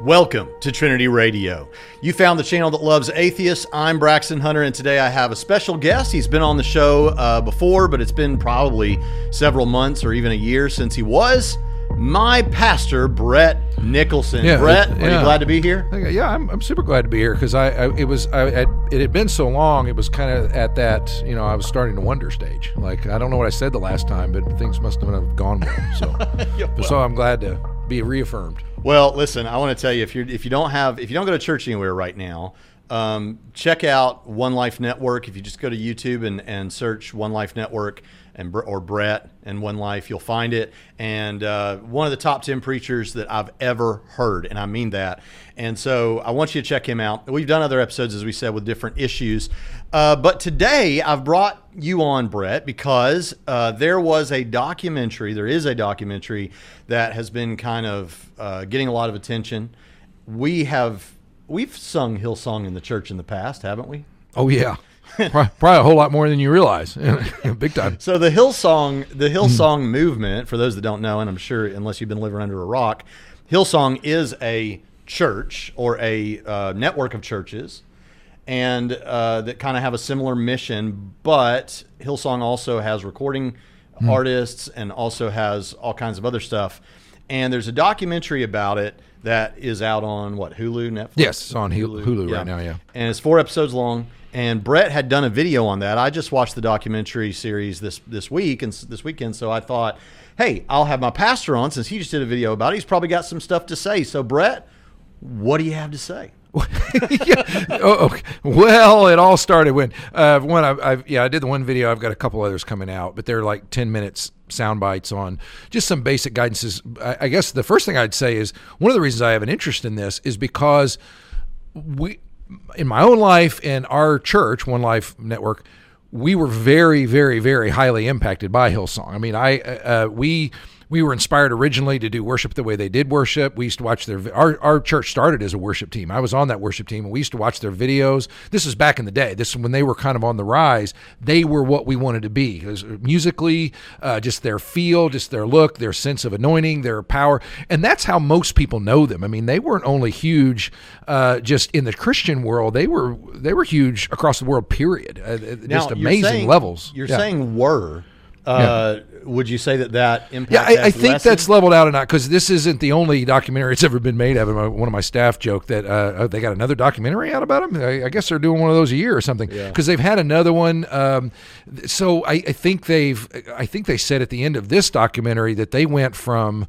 Welcome to Trinity Radio. You found the channel that loves atheists. I'm Braxton Hunter, and today I have a special guest. He's been on the show uh, before, but it's been probably several months or even a year since he was. My pastor, Brett Nicholson. Yeah, Brett, it- are you glad to be here? Yeah, I'm, I'm super glad to be here because I, I it was I, I it had been so long. It was kind of at that you know I was starting to wonder stage. Like I don't know what I said the last time, but things must have gone well. So Yeah, so I'm glad to be reaffirmed. Well, listen, I want to tell you if you if you don't have if you don't go to church anywhere right now, um, check out One Life Network. If you just go to YouTube and, and search One Life Network and or Brett and One Life, you'll find it. And uh, one of the top ten preachers that I've ever heard, and I mean that. And so I want you to check him out. We've done other episodes, as we said, with different issues. Uh, but today I've brought you on, Brett, because uh, there was a documentary, there is a documentary that has been kind of uh, getting a lot of attention. We have, we've sung Hillsong in the church in the past, haven't we? Oh yeah, probably, probably a whole lot more than you realize. Big time. So the Hillsong, the Hillsong movement, for those that don't know, and I'm sure unless you've been living under a rock, Hillsong is a church or a uh, network of churches, and uh, that kind of have a similar mission. But Hillsong also has recording artists and also has all kinds of other stuff. And there's a documentary about it that is out on what Hulu, Netflix. Yes, it's on Hulu, Hulu right now. Yeah. and it's four episodes long. And Brett had done a video on that. I just watched the documentary series this this week and this weekend, so I thought, hey, I'll have my pastor on since he just did a video about it. He's probably got some stuff to say. So, Brett, what do you have to say? Oh, okay. Well, it all started when uh, when I, I've yeah I did the one video. I've got a couple others coming out, but they're like ten minutes sound bites on just some basic guidances. I, I guess the first thing I'd say is one of the reasons I have an interest in this is because we in my own life and our church, One Life Network, we were very, very, very highly impacted by Hillsong. I mean, I uh, we we were inspired originally to do worship the way they did worship. We used to watch their our our church started as a worship team. I was on that worship team, and we used to watch their videos. This is back in the day. This is when they were kind of on the rise. They were what we wanted to be. musically, uh, just their feel, just their look, their sense of anointing, their power, and that's how most people know them. I mean, they weren't only huge uh, just in the Christian world; they were they were huge across the world. Period. Uh, just Now, you're amazing saying- levels. You're Yeah. saying were. Uh, Would you say that that impact? Yeah, I, I think lessened? that's leveled out or not because this isn't the only documentary that's ever been made of him. One of my staff joked that uh, they got another documentary out about him. I, I guess they're doing one of those a year or something because they've had another one. Um, so I, I think they've. I think they said at the end of this documentary that they went from.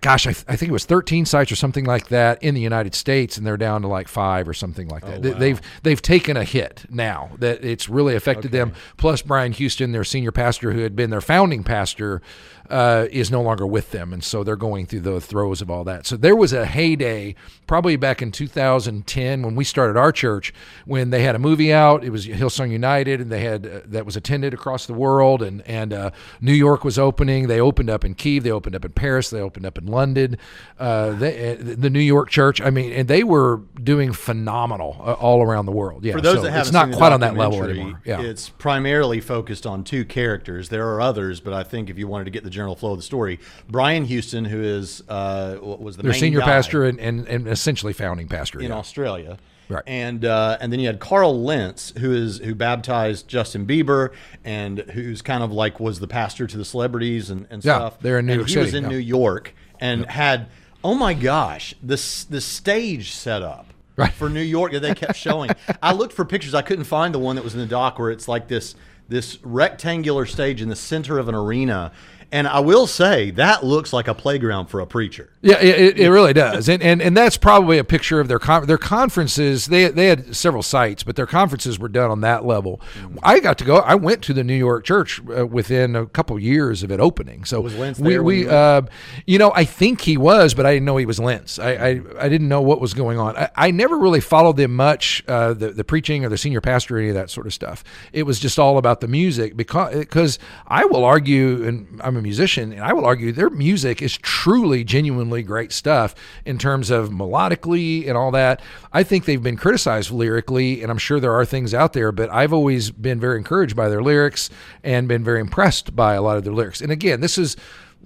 Gosh, I, th- I think it was 13 sites or something like that in the United States, and they're down to like five or something like that. Oh, they- They've they've taken a hit now that it's really affected them. Plus, Brian Houston, their senior pastor, who had been their founding pastor, uh, is no longer with them, and so they're going through the throes of all that. So there was a heyday, probably back in 2010 when we started our church, when they had a movie out. It was Hillsong United, and they had uh, that was attended across the world, and and uh, New York was opening. They opened up in Kiev, they opened up in Paris, they opened up in London. Uh, they, uh, the New York church, I mean, and they were doing phenomenal uh, all around the world. Yeah, For those so that haven't it's not quite on that level anymore. Yeah. It's primarily focused on two characters. There are others, but I think if you wanted to get the general flow of the story, Brian Houston, who is uh, was the their senior pastor and, and, and essentially founding pastor. in yeah. Australia. Right. And uh, and then you had Carl Lentz, who is who baptized Justin Bieber, and who's kind of like was the pastor to the celebrities and, and Yeah, stuff. they're in New and York he was in yeah. New York and had oh my gosh the s- the stage set up Right. for New York that they kept showing. I looked for pictures. I couldn't find the one that was in the doc where it's like this this rectangular stage in the center of an arena. And I will say that looks like a playground for a preacher. Yeah, it, it- it really does, and, and and that's probably a picture of their con- their conferences. They they had several sites, but their conferences were done on that level. I got to go. I went to the New York church uh, within a couple years of it opening. So Was Lentz we we you uh, you know I think he was, but I didn't know he was Lentz. I I, I didn't know what was going on. I, I never really followed them much, uh, the the preaching or the senior pastor or any of that sort of stuff. It was just all about the music because because I will argue, and I'm a musician, and I will argue their music is truly, genuinely great stuff in terms of melodically and all that. I think they've been criticized lyrically, and I'm sure there are things out there, but I've always been very encouraged by their lyrics and been very impressed by a lot of their lyrics. And again, this is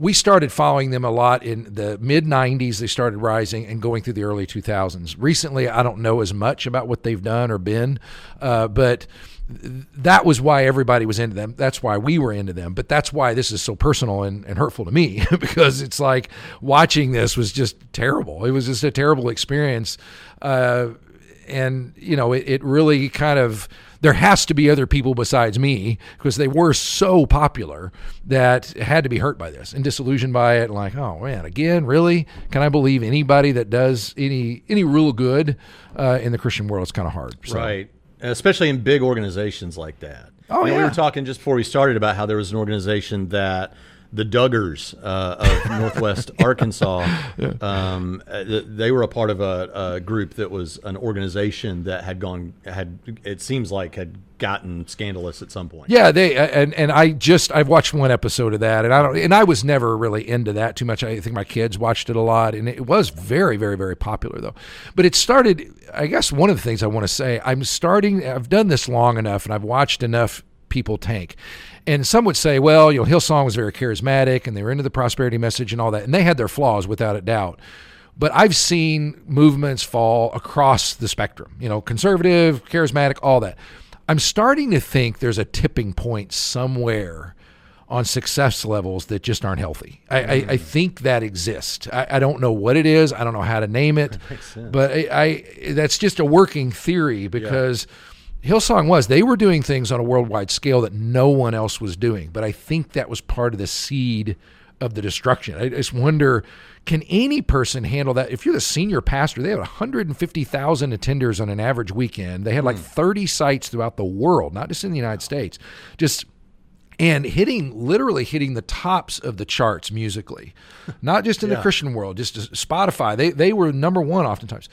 we started following them a lot in the mid 90s. They started rising and going through the early 2000s. Recently, I don't know as much about what they've done or been, uh, but that was why everybody was into them. That's why we were into them. But that's why this is so personal and, and hurtful to me because it's like watching this was just terrible. It was just a terrible experience. Uh, and, you know, it, it really kind of there has to be other people besides me because they were so popular that had to be hurt by this and disillusioned by it. And like, oh man, again, really? Can I believe anybody that does any any real good uh, in the Christian world? It's kind of hard. So. Right, especially in big organizations like that. Oh you know, yeah. We were talking just before we started about how there was an organization that the Duggars uh, of Northwest Arkansas. Yeah. Um, uh, they were a part of a, a, group that was an organization that had gone had it seems like had gotten scandalous at some point. Yeah, they and and I just I've watched one episode of that, and I don't and I was never really into that too much. I think my kids watched it a lot, and it was very very very popular though. But it started. I guess one of the things I want to say, I'm starting. I've done this long enough, and I've watched enough people tank and some would say, well, you know, Hillsong was very charismatic and they were into the prosperity message and all that. And they had their flaws without a doubt. But I've seen movements fall across the spectrum, you know, conservative, charismatic, all that. I'm starting to think there's a tipping point somewhere on success levels that just aren't healthy. I. I, I, mm. think that exists. I, I, don't know what it is. I don't know how to name it, but I, that's just a working theory because yeah. Hillsong was. They were doing things on a worldwide scale that no one else was doing. But I think that was part of the seed of the destruction. I just wonder can any person handle that? If you're the senior pastor, they have 150,000 attenders on an average weekend. They had like hmm. 30 sites throughout the world, not just in the United States. Just and hitting literally hitting the tops of the charts musically, not just in yeah. the Christian world, just Spotify. They they were number one oftentimes.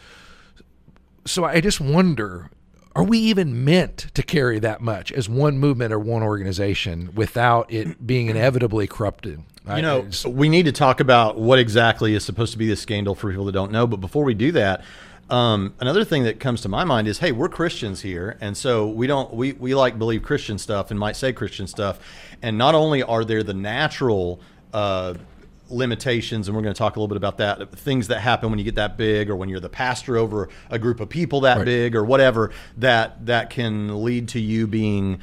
So I just wonder are we even meant to carry that much as one movement or one organization without it being inevitably corrupted? You know, we need to talk about what exactly is supposed to be the scandal for people that don't know. But before we do that, um, another thing that comes to my mind is, hey, we're Christians here, and so we don't we we like believe Christian stuff and might say Christian stuff, and not only are there the natural uh, limitations, and we're going to talk a little bit about that. Things that happen when you get that big, or when you're the pastor over a group of people that right. big, or whatever that that can lead to you being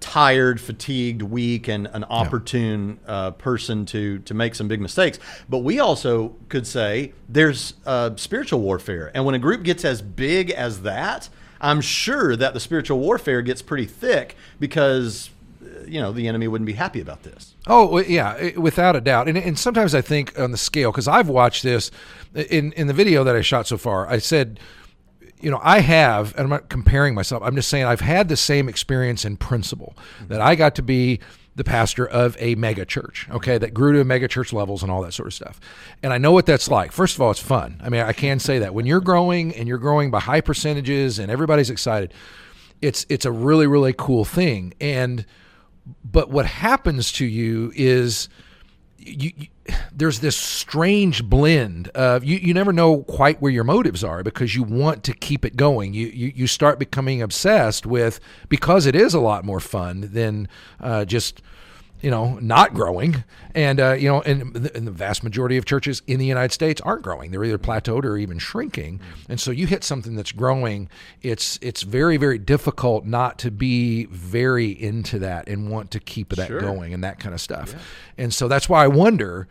tired, fatigued, weak, and an opportune yeah. uh, person to to make some big mistakes. But we also could say there's uh, spiritual warfare, and when a group gets as big as that. I'm sure that the spiritual warfare gets pretty thick because you know the enemy wouldn't be happy about this. Oh yeah, without a doubt. And, and sometimes I think on the scale because I've watched this in in the video that I shot so far. I said, you know, I have, and I'm not comparing myself. I'm just saying I've had the same experience in principle mm-hmm. that I got to be the pastor of a mega church, okay, that grew to mega church levels and all that sort of stuff. And I know what that's like. First of all, it's fun. I mean, I can say that when you're growing and you're growing by high percentages and everybody's excited, it's it's a really really cool thing. And but what happens to you is you, you, there's this strange blend of you, you never know quite where your motives are because you want to keep it going. You, you, you start becoming obsessed with because it is a lot more fun than uh, just you know, not growing. And, uh, you know, and the, and the, vast majority of churches in the United States aren't growing. They're either plateaued or even shrinking. And so you hit something that's growing, it's, it's very, very difficult not to be very into that and want to keep that sure. going and that kind of stuff. Yeah. And so that's why I wonder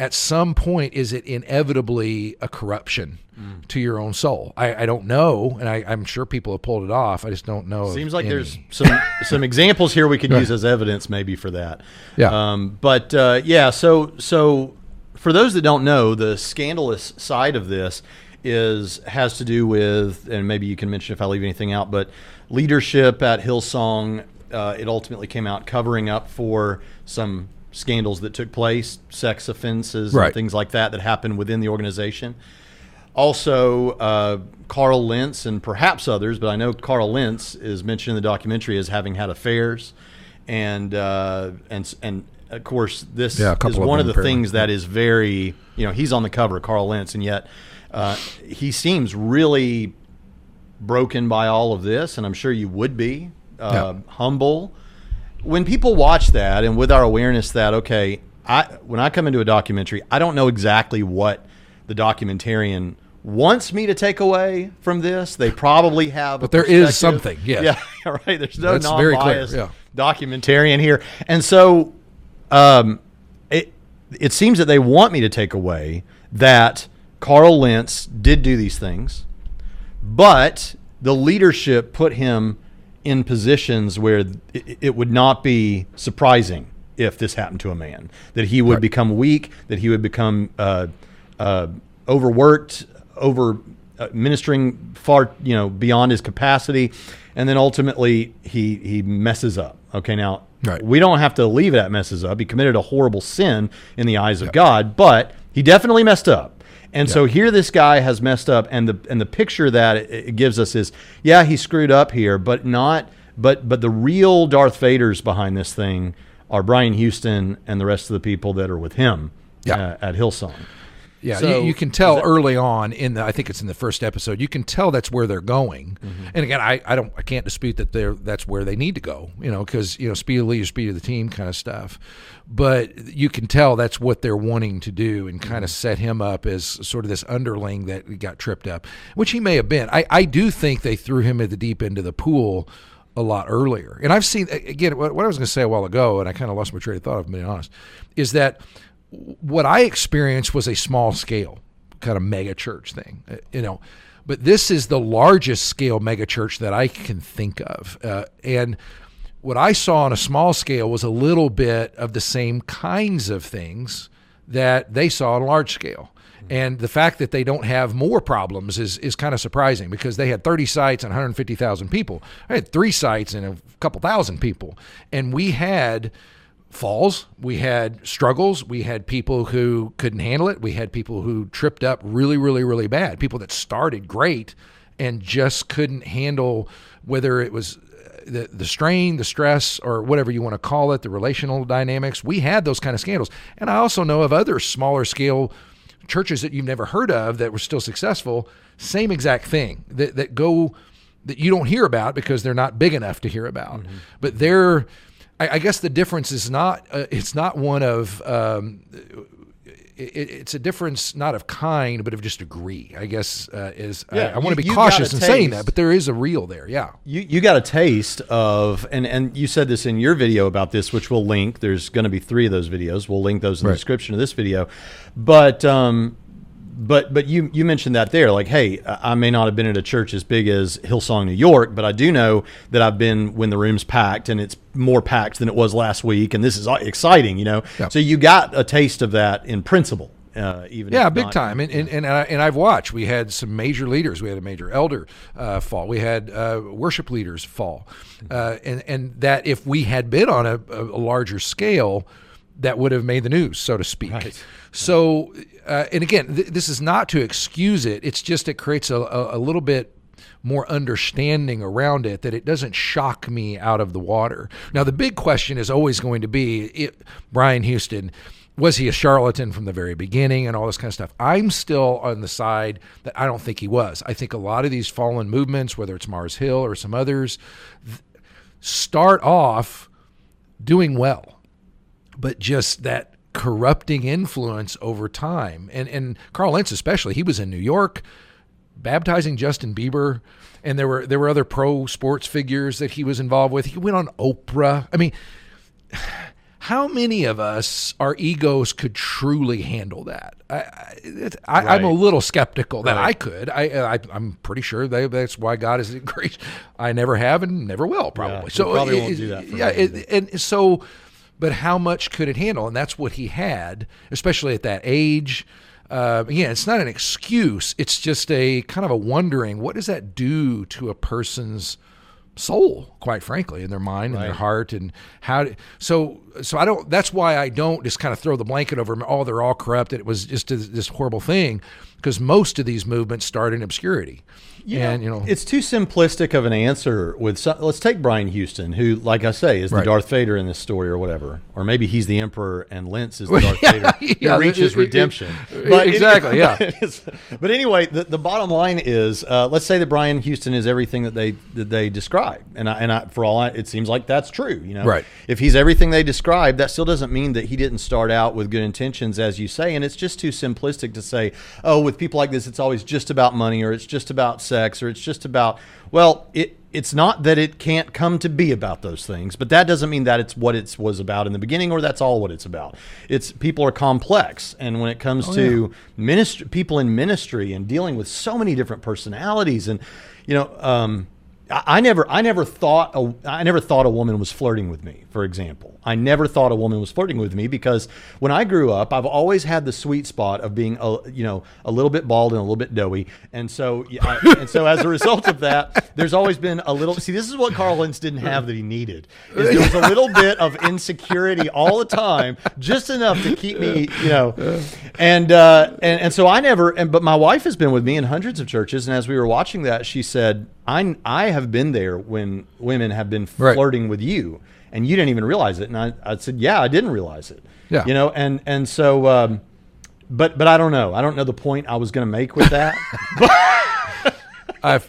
at some point is it inevitably a corruption mm. to your own soul? I, I don't know and I, am sure people have pulled it off. I just don't know seems like any. there's some some examples here we could use as evidence maybe for that. Yeah. Um, but uh, yeah so so for those that don't know the scandalous side of this is has to do with and maybe you can mention if i leave anything out but leadership at hillsong uh, it ultimately came out covering up for some scandals that took place, sex offenses, right. and things like that that happened within the organization. Also, uh, Carl Lentz and perhaps others, but I know Carl Lentz is mentioned in the documentary as having had affairs, and uh, and and of course this yeah, is one of, of the things that is very you know he's on the cover, Carl Lentz, and yet uh, he seems really broken by all of this, and I'm sure you would be uh, yeah. humble when people watch that and with our awareness that okay I when I come into a documentary, I don't know exactly what the documentarian wants me to take away from this. They probably have, but there is something. Yes. Yeah, right. There's no That's non-biased yeah. documentarian here, and so um, it it seems that they want me to take away that Carl Lentz did do these things, but the leadership put him in positions where it, it would not be surprising if this happened to a man that he would Right. become weak, that he would become uh, uh, overworked, over uh, ministering far you know beyond his capacity, and then ultimately he he messes up. Okay, now Right. we don't have to leave it at messes up. He committed a horrible sin in the eyes of God, but he definitely messed up. And so here this guy has messed up and the and the picture that it, it gives us is yeah, he screwed up here, but not but but the real Darth Vaders behind this thing are Brian Houston and the rest of the people that are with him Yeah. uh, at Hillsong. Yeah, So, you, you can tell that- early on in the. I think it's in the first episode. You can tell that's where they're going. Mm-hmm. And again, I, I don't I can't dispute that they're that's where they need to go. You know, because you know speed of the leader, speed of the team kind of stuff. But you can tell that's what they're wanting to do and kind Mm-hmm. of set him up as sort of this underling that got tripped up, which he may have been. I I do think they threw him at the deep end of the pool a lot earlier. And I've seen again what, what I was going to say a while ago, and I kind of lost my train of thought. If I'm being honest, is that what I experienced was a small scale kind of mega church thing, uh, you know. But this is the largest scale mega church that I can think of, uh, and what I saw on a small scale was a little bit of the same kinds of things that they saw on a large scale. And the fact that they don't have more problems is, is kind of surprising because they had 30 sites and 150,000 people. I had three sites and a couple thousand people. And we had falls, we had struggles, we had people who couldn't handle it, we had people who tripped up really, really, really bad, people that started great and just couldn't handle whether it was uh, the, the strain, the stress, or whatever you want to call it, the relational dynamics. We had those kind of scandals. And I also know of other smaller scale churches that you've never heard of that were still successful, same exact thing that, that go that you don't hear about because they're not big enough to hear about. But they're, I, I guess the difference is not, uh, it's not one of, um, it, it's a difference not of kind, but of just degree. I guess uh, is Yeah, I, I want to be cautious in saying that, but there is a real there. Yeah. You you got a taste of and and you said this in your video about this, which we'll link. There's going to be three of those videos. We'll link those in the description of this video. But um, but but you you mentioned that there, like, hey, I may not have been at a church as big as Hillsong, New York, but I do know that I've been when the room's packed and it's more packed than it was last week, and this is exciting, you know. Yeah. So you got a taste of that in principle, uh, even Yeah, big not- time. And and and, I, and I've watched. We had some major leaders. We had a major elder uh, fall. We had uh, worship leaders fall. Uh, and and that if we had been on a, a larger scale, that would have made the news, so to speak. Right. So, uh, and again, th- this is not to excuse it. It's just it creates a, a, a little bit more understanding around it that it doesn't shock me out of the water. Now, the big question is always going to be it, Brian Houston. Was he a charlatan from the very beginning and all this kind of stuff? I'm still on the side that I don't think he was. I think a lot of these fallen movements, whether it's Mars Hill or some others, th- start off doing well but just that corrupting influence over time. And and Carl Lentz especially, he was in New York baptizing Justin Bieber and there were there were other pro sports figures that he was involved with. He went on Oprah. I mean, how many of us our egos could truly handle that? I, I, I'm a little skeptical that I could. I, I I'm pretty sure they, that's why God is grace. I never have and never will probably. we so probably it- won't do that for yeah, it, and so, but how much could it handle? And that's what he had, especially at that age. Uh, again, it's not an excuse. It's just a kind of a wondering. What does that do to a person's soul, quite frankly, in their mind and their heart, and how? do- So, so I don't. That's why I don't just kind of throw the blanket over. them, Oh, they're all corrupt. It was just this this horrible thing. because most of these movements start in obscurity. And you know, it's too simplistic of an answer. With some, let's take Brian Houston, who, like I say, is the Darth Vader in this story, or whatever, or maybe he's the Emperor and Lentz is the Darth Vader. He yeah, reaches it- it- redemption. it- exactly, yeah. But, but anyway, the, the bottom line is, uh, let's say that Brian Houston is everything that they that they describe, and I, and I, for all I, it seems like that's true. You know, Right. If he's everything they describe, that still doesn't mean that he didn't start out with good intentions, as you say. And it's just too simplistic to say, oh, with people like this, it's always just about money, or it's just about sex, or it's just about. Well, it it's not that it can't come to be about those things, but that doesn't mean that it's what it was about in the beginning, or that's all what it's about. It's people are complex, and when it comes to ministry, people in ministry, and dealing with so many different personalities, and you know. Um, I never, I never thought, a, I never thought a woman was flirting with me. For example, I never thought a woman was flirting with me because when I grew up, I've always had the sweet spot of being, a, you know, a little bit bald and a little bit doughy, and so, I, and so as a result of that, there's always been a little. See, this is what Carl Lentz didn't have that he needed. Is there was a little bit of insecurity all the time, just enough to keep me, you know, and uh, and and so I never. And but my wife has been with me in hundreds of churches, and as we were watching that, she said, "I I have been there when women have been Right. flirting with you, and you didn't even realize it." And I, I said, "Yeah, I didn't realize it." Yeah. you know, and and so. Um, but but I don't know. I don't know the point I was going to make with that. I've,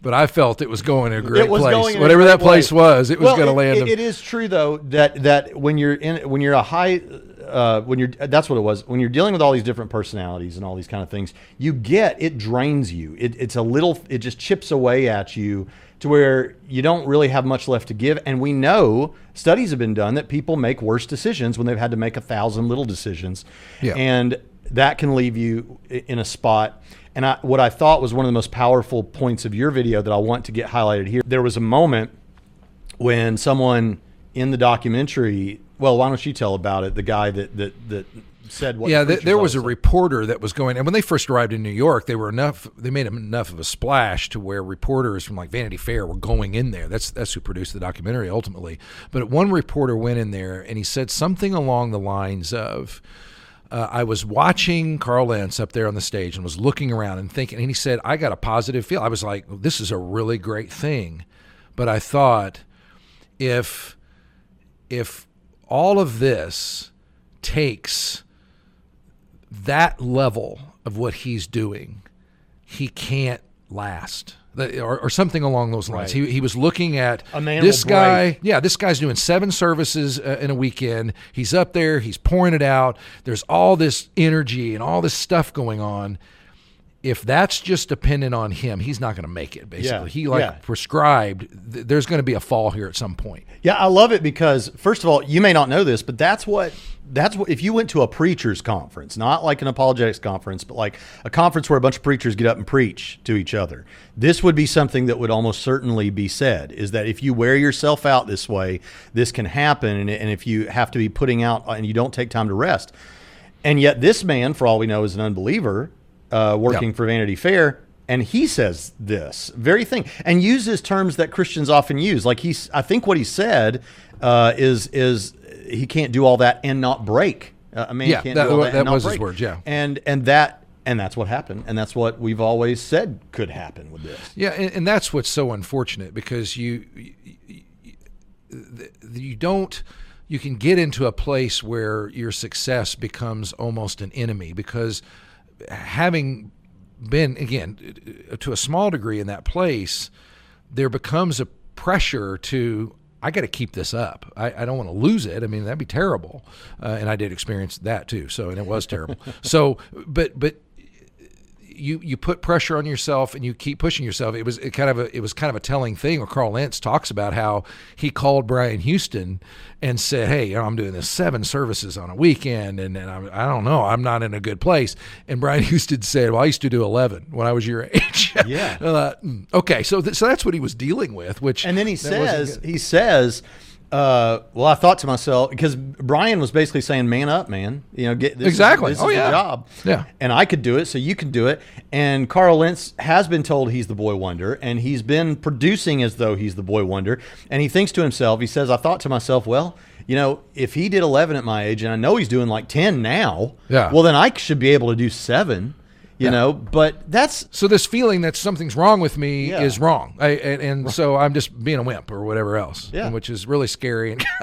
but I felt it was going to a great place. going in a Whatever great that place. was, it was Well, going to land it- it is true though that that when you're in when you're a high uh, when you're that's what it was. When you're dealing with all these different personalities and all these kind of things you get it drains you. It, it's a little it just chips away at you to where you don't really have much left to give. And we know studies have been done that people make worse decisions when they've had to make a thousand little decisions. Yeah. and that can leave you in a spot. And I, what I thought was one of the most powerful points of your video that I want to get highlighted here. There was a moment when someone in the documentary, well, why don't you tell about it? The guy that that that said what? yeah, the th- there was a reporter that was going, and when they first arrived in New York, they were enough. They made enough of a splash to where reporters from like Vanity Fair were going in there. That's that's who produced the documentary ultimately. But one reporter went in there and he said something along the lines of. Uh, I was watching Carl Lentz up there on the stage and was looking around and thinking, and he said, I got a positive feel. I was like, this is a really great thing. But I thought, if if all of this takes that level of what he's doing, he can't last. Or, or something along those lines. Right. He, he was looking at A man this guy. break. Yeah, this guy's doing seven services uh, in a weekend. He's up there. He's pouring it out. There's all this energy and all this stuff going on. If that's just dependent on him, he's not going to make it. Basically, Yeah, he like yeah. prescribed. Th- there's going to be a fall here at some point. Yeah, I love it because first of all, you may not know this, but that's what that's what if you went to a preachers conference, not like an apologetics conference, but like a conference where a bunch of preachers get up and preach to each other. This would be something that would almost certainly be said is that if you wear yourself out this way, this can happen and, and if you have to be putting out and you don't take time to rest. And yet this man, for all we know, is an unbeliever uh, working Yeah. for Vanity Fair. And he says this very thing and uses terms that Christians often use. Like he's, I think what he said uh, is is he can't do all that and not break. Uh, a man Yeah, can't that do all that, that and not was his break. words, yeah. and and that and that's what happened, and that's what we've always said could happen with this. Yeah, and, and that's what's so unfortunate because you, you you- you don't you can get into a place where your success becomes almost an enemy because having been again to a small degree in that place there becomes a pressure to I got to keep this up. I, I don't want to lose it. I mean, that'd be terrible. Uh, and I did experience that too. So, and it was terrible. so, but but you you put pressure on yourself and you keep pushing yourself. It was it kind of a it was kind of a telling thing where Carl Lentz talks about how he called Brian Houston and said, "Hey, you know, I'm doing this seven services on a weekend, and, and I'm, I don't know, I'm not in a good place." And Brian Houston said, "Well, I used to do 11 when I was your age." Yeah. Thought, "Hmm, okay, so th- so that's what he was dealing with. Which And then he says, he says, uh, well, I thought to myself because Brian was basically saying, "Man up, man! You know, get this Exactly. Is, this Oh, is yeah. job. Yeah. and I could do it, so you can do it." And Carl Lentz has been told he's the boy wonder, and he's been producing as though he's the boy wonder. And he thinks to himself, he says, "I thought to myself, well." You know, if he did 11 at my age, and I know he's doing like 10 now, Yeah. well, then I should be able to do seven. You know. But that's So this feeling that something's wrong with me Yeah. is wrong, I, and, and so I'm just being a wimp or whatever else, Yeah. which is really scary and.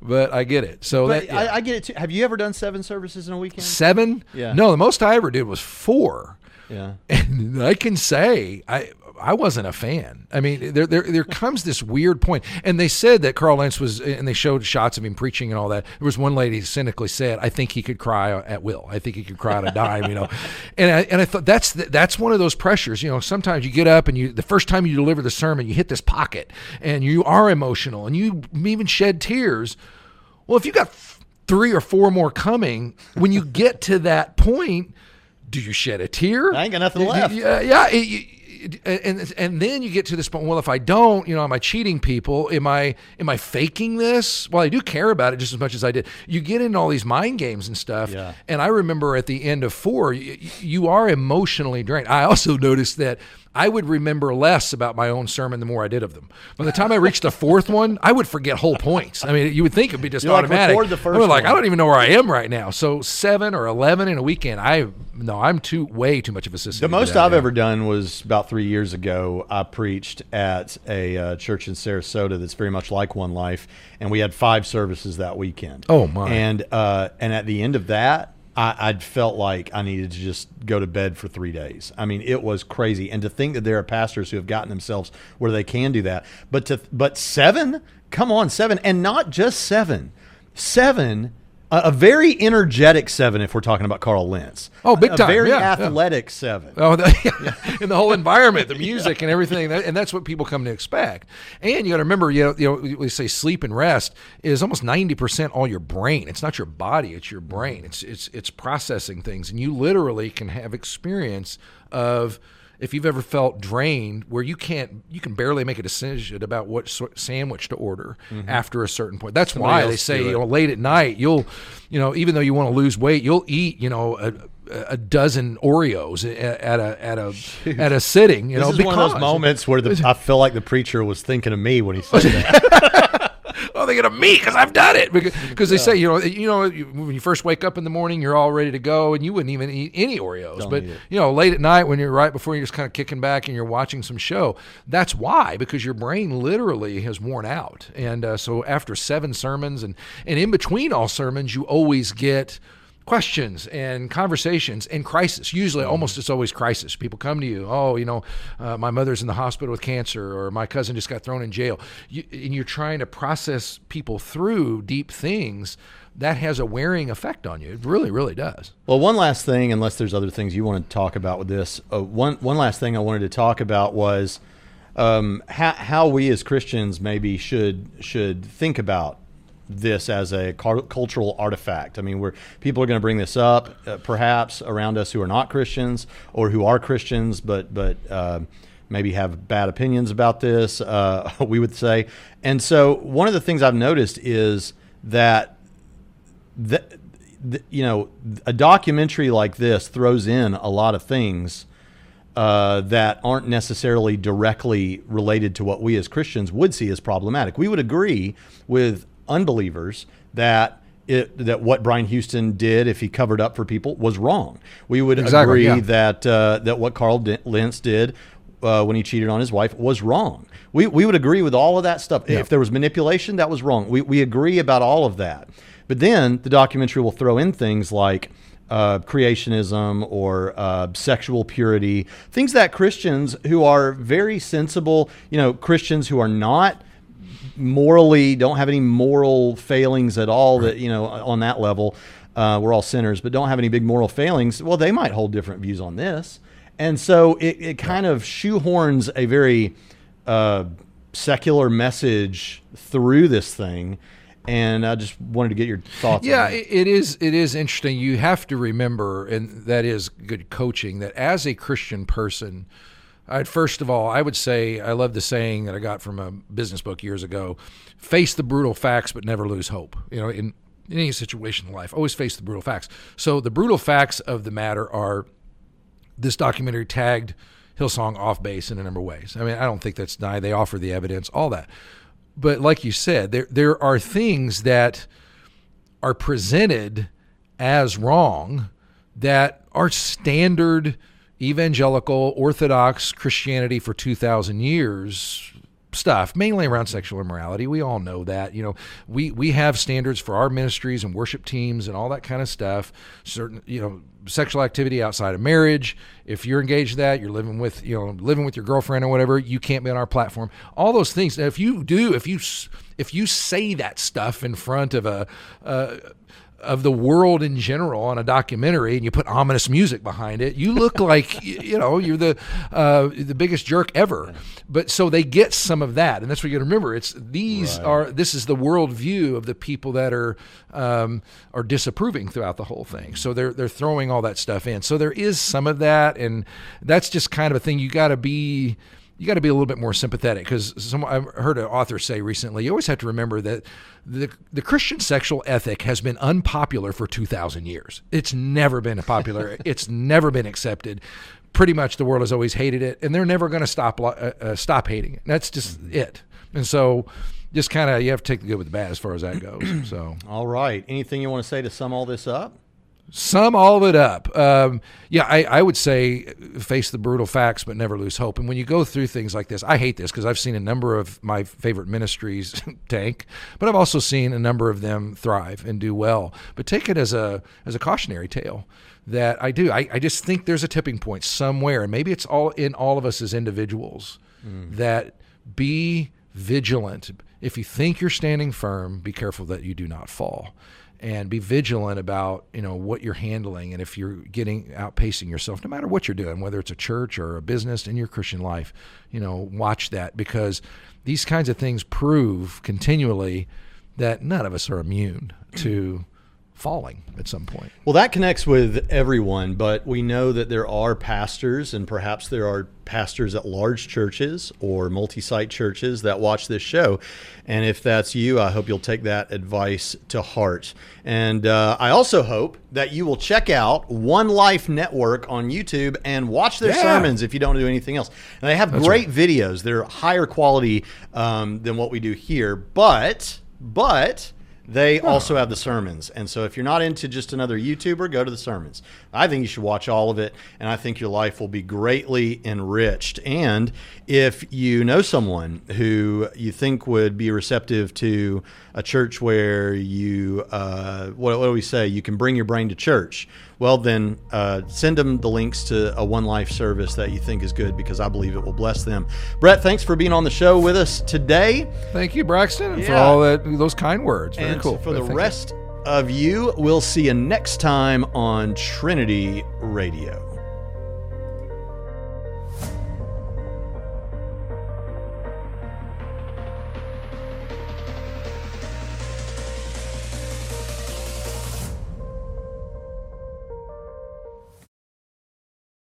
But I get it. So that yeah. I, I get it too. Have you ever done seven services in a weekend? seven. Yeah. No, the most I ever did was four. Yeah. And I can say I I wasn't a fan. I mean, there there there comes this weird point, and they said that Carl Lentz was, and they showed shots of him preaching and all that. There was one lady cynically said, "I think he could cry at will. I think he could cry on a dime," you know. And I and I thought that's that's one of those pressures. You know, sometimes you get up and you the first time you deliver the sermon, you hit this pocket, and you are emotional, and you even shed tears. Well, if you got three or four more coming, when you get to that point, do you shed a tear? I ain't got nothing left. Yeah, yeah. it- and and then you get to this point. Well, if I don't, you know, am I cheating people? Am I am I faking this? Well, I do care about it just as much as I did. You get into all these mind games and stuff. Yeah. And I remember at the end of four, you, you are emotionally drained. I also noticed that I would remember less about my own sermon the more I did of them. By the time I reached the fourth one, I would forget whole points. I mean, you would think it'd be just You, like, automatic. record the first I was like, one. I don't even know where I am right now. So seven or eleven in a weekend, I no, I'm too way too much of a system. The most I've ever done was about three years ago. I preached at a uh, church in Sarasota that's very much like One Life, and we had five services that weekend. Oh, my. And uh, and at the end of that, I, I'd felt like I needed to just go to bed for three days. I mean, it was crazy. And to think that there are pastors who have gotten themselves where they can do that, but to but seven, come on, seven, and not just seven, seven. A, a very energetic seven, if we're talking about Carl Lentz. Oh, big A time, very yeah, yeah. athletic seven. Oh, the, and the whole environment, the music, and everything, and that's what people come to expect. And you got to remember, you know, you know, we say sleep and rest is almost ninety percent all your brain. It's not your body; it's your brain. It's it's it's processing things, and you literally can have experience of. If you've ever felt drained, where you can't, you can barely make a decision about what sort sandwich to order mm-hmm. after a certain point. That's why they say, you know, late at night, you'll, you know, even though you want to lose weight, you'll eat, you know, a, a dozen Oreos at a at a at a sitting. You This know, is one of those moments where the, I feel like the preacher was thinking of me when he said that. Oh, they're gonna me because I've done it. Because they say you know you know when you first wake up in the morning you're all ready to go and you wouldn't even eat any Oreos. Don't but you know late at night when you're right before you're just kind of kicking back and you're watching some show that's why because your brain literally has worn out. And uh, so after seven sermons and and in between all sermons you always get questions and conversations and crisis. Usually, almost it's always crisis. People come to you, oh, you know, uh, my mother's in the hospital with cancer, or my cousin just got thrown in jail, you, and you're trying to process people through deep things. That has a wearing effect on you. It really, really does. Well, one last thing, unless there's other things you want to talk about with this, uh, one one last thing I wanted to talk about was um, how how we as Christians maybe should should think about this as a cul- cultural artifact. I mean, where people are going to bring this up, uh, perhaps around us who are not Christians or who are Christians, but but uh, maybe have bad opinions about this. Uh, we would say, and so one of the things I've noticed is that the, you know, a documentary like this throws in a lot of things uh, that aren't necessarily directly related to what we as Christians would see as problematic. We would agree with unbelievers that. It, that what Brian Houston did, if he covered up for people, was wrong. We would Exactly, agree yeah. that uh, that what Carl Lentz did uh, when he cheated on his wife was wrong. We, we would agree with all of that stuff. If there was manipulation, that was wrong. We, we agree about all of that. But then the documentary will throw in things like uh, creationism or uh, sexual purity, things that Christians who are very sensible, you know, Christians who are not morally don't have any moral failings at all that you know on that level uh, we're all sinners but don't have any big moral failings well they might hold different views on this and so it, it kind of shoehorns a very uh, secular message through this thing and i just wanted to get your thoughts Yeah, on that. it it is. It is interesting. You have to remember, and that is good coaching. That as a Christian person, I'd first of all, I would say I love the saying that I got from a business book years ago: "Face the brutal facts, but never lose hope." You know, in, in any situation in life, always face the brutal facts. So the brutal facts of the matter are this documentary tagged Hillsong off base in a number of ways. I mean, I don't think that's denied. They offer the evidence, all that. But like you said, there there are things that are presented as wrong that are standard evangelical orthodox Christianity for 2000 years stuff mainly around sexual immorality. We all know that you know. We we have standards for our ministries and worship teams and all that kind of stuff. Certain you know sexual activity outside of marriage. If you're engaged that you're living with you know living with your girlfriend or whatever you can't be on our platform. All those things. Now, if you do if you if you say that stuff in front of a uh, of the world in general on a documentary and you put ominous music behind it, you look like you know you're the uh, the biggest jerk ever. But so they get some of that, and that's what you got to remember. It's these right. are this is the world view of the people that are um, are disapproving throughout the whole thing. So they're they're throwing all that stuff in. So there is some of that, and that's just kind of a thing you got to be you got to be a little bit more sympathetic because I heard an author say recently. You always have to remember that the the Christian sexual ethic has been unpopular for two thousand years. It's never been popular. it's never been accepted. Pretty much, the world has always hated it, and they're never going to stop uh, uh, stop hating it. That's just mm-hmm. it. And so, just kind of you have to take the good with the bad as far as that goes. So, all right. Anything you want to say to sum all this up? Sum all of it up. Um, yeah, I, I, would say face the brutal facts, but never lose hope. And when you go through things like this, I hate this because I've seen a number of my favorite ministries tank, but I've also seen a number of them thrive and do well. But take it as a as a cautionary tale that I do. I, I just think there's a tipping point somewhere, and maybe it's all in all of us as individuals mm. that be vigilant. If you think you're standing firm, be careful that you do not fall and be vigilant about you know what you're handling and if you're getting outpacing yourself no matter what you're doing whether it's a church or a business in your christian life you know watch that because these kinds of things prove continually that none of us are immune to falling at some point. Well, that connects with everyone, but we know that there are pastors, and perhaps there are pastors at large churches or multi site churches that watch this show. And if that's you, I hope you'll take that advice to heart. And uh, I also hope that you will check out One Life Network on YouTube and watch their yeah. sermons if you don't do anything else. And they have that's great right. videos, they're higher quality um, than what we do here, but, but, they huh. also have the sermons. And so if you're not into just another YouTuber, go to the sermons. I think you should watch all of it, and I think your life will be greatly enriched. And if you know someone who you think would be receptive to a church where you, uh, what, what, do we say, you can bring your brain to church, well, then uh, send them the links to a One Life service that you think is good because I believe it will bless them. Brett, thanks for being on the show with us today. Thank you, Braxton, yeah. for all that, those kind words. Very and cool. For the rest of you, we'll see you next time on Trinity Radio.